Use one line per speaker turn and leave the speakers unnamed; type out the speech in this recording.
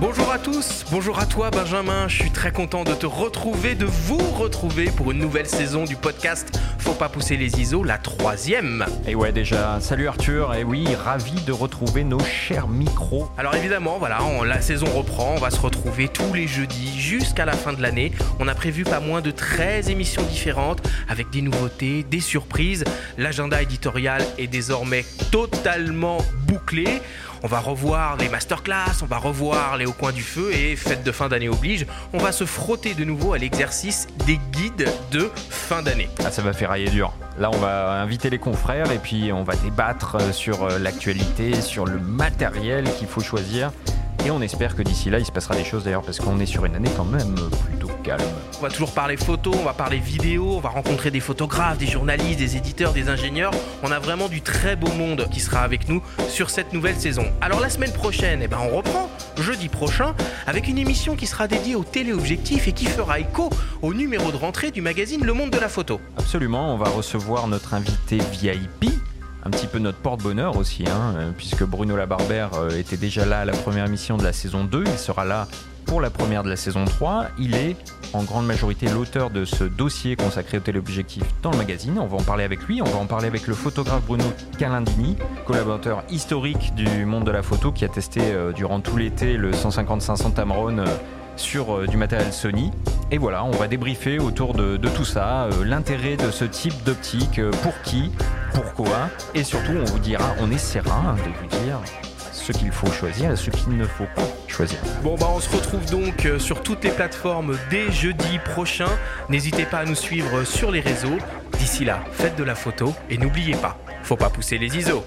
Bonjour à tous, bonjour à toi Benjamin, je suis très content de te retrouver, de vous retrouver pour une nouvelle saison du podcast Faut pas pousser les ISO, la troisième.
Et ouais déjà, salut Arthur, et oui, ravi de retrouver nos chers micros.
Alors évidemment, voilà, la saison reprend, on va se retrouver tous les jeudis jusqu'à la fin de l'année. On a prévu pas moins de 13 émissions différentes avec des nouveautés, des surprises. L'agenda éditorial est désormais totalement bouclé. On va revoir les masterclass, on va revoir les hauts coins du feu et fête de fin d'année oblige, on va se frotter de nouveau à l'exercice des guides de d'année.
Ah, ça va faire railler dur. Là, on va inviter les confrères et puis on va débattre euh, sur euh, l'actualité, sur le matériel qu'il faut choisir. Et on espère que d'ici là, il se passera des choses d'ailleurs parce qu'on est sur une année quand même plutôt calme.
On va toujours parler photo, on va parler vidéo, on va rencontrer des photographes, des journalistes, des éditeurs, des ingénieurs. On a vraiment du très beau monde qui sera avec nous sur cette nouvelle saison. Alors la semaine prochaine, eh ben, on reprend, jeudi prochain, avec une émission qui sera dédiée au téléobjectif et qui fera écho au numéro de rentrée du magazine Le Monde de la Photo.
Absolument, on va recevoir notre invité VIP un petit peu notre porte-bonheur aussi, hein, euh, puisque Bruno Labarbère euh, était déjà là à la première émission de la saison 2, il sera là pour la première de la saison 3. Il est en grande majorité l'auteur de ce dossier consacré au téléobjectif dans le magazine. On va en parler avec lui, on va en parler avec le photographe Bruno Calindini, collaborateur historique du monde de la photo qui a testé euh, durant tout l'été le 150-500 Tamron sur du matériel Sony. Et voilà, on va débriefer autour de, tout ça, l'intérêt de ce type d'optique, pour qui, pourquoi, et surtout on vous dira, on essaiera de vous dire ce qu'il faut choisir et ce qu'il ne faut pas choisir.
Bon bah on se retrouve donc euh, sur toutes les plateformes dès jeudi prochain. N'hésitez pas à nous suivre sur les réseaux. D'ici là, faites de la photo et n'oubliez pas, faut pas pousser les ISO.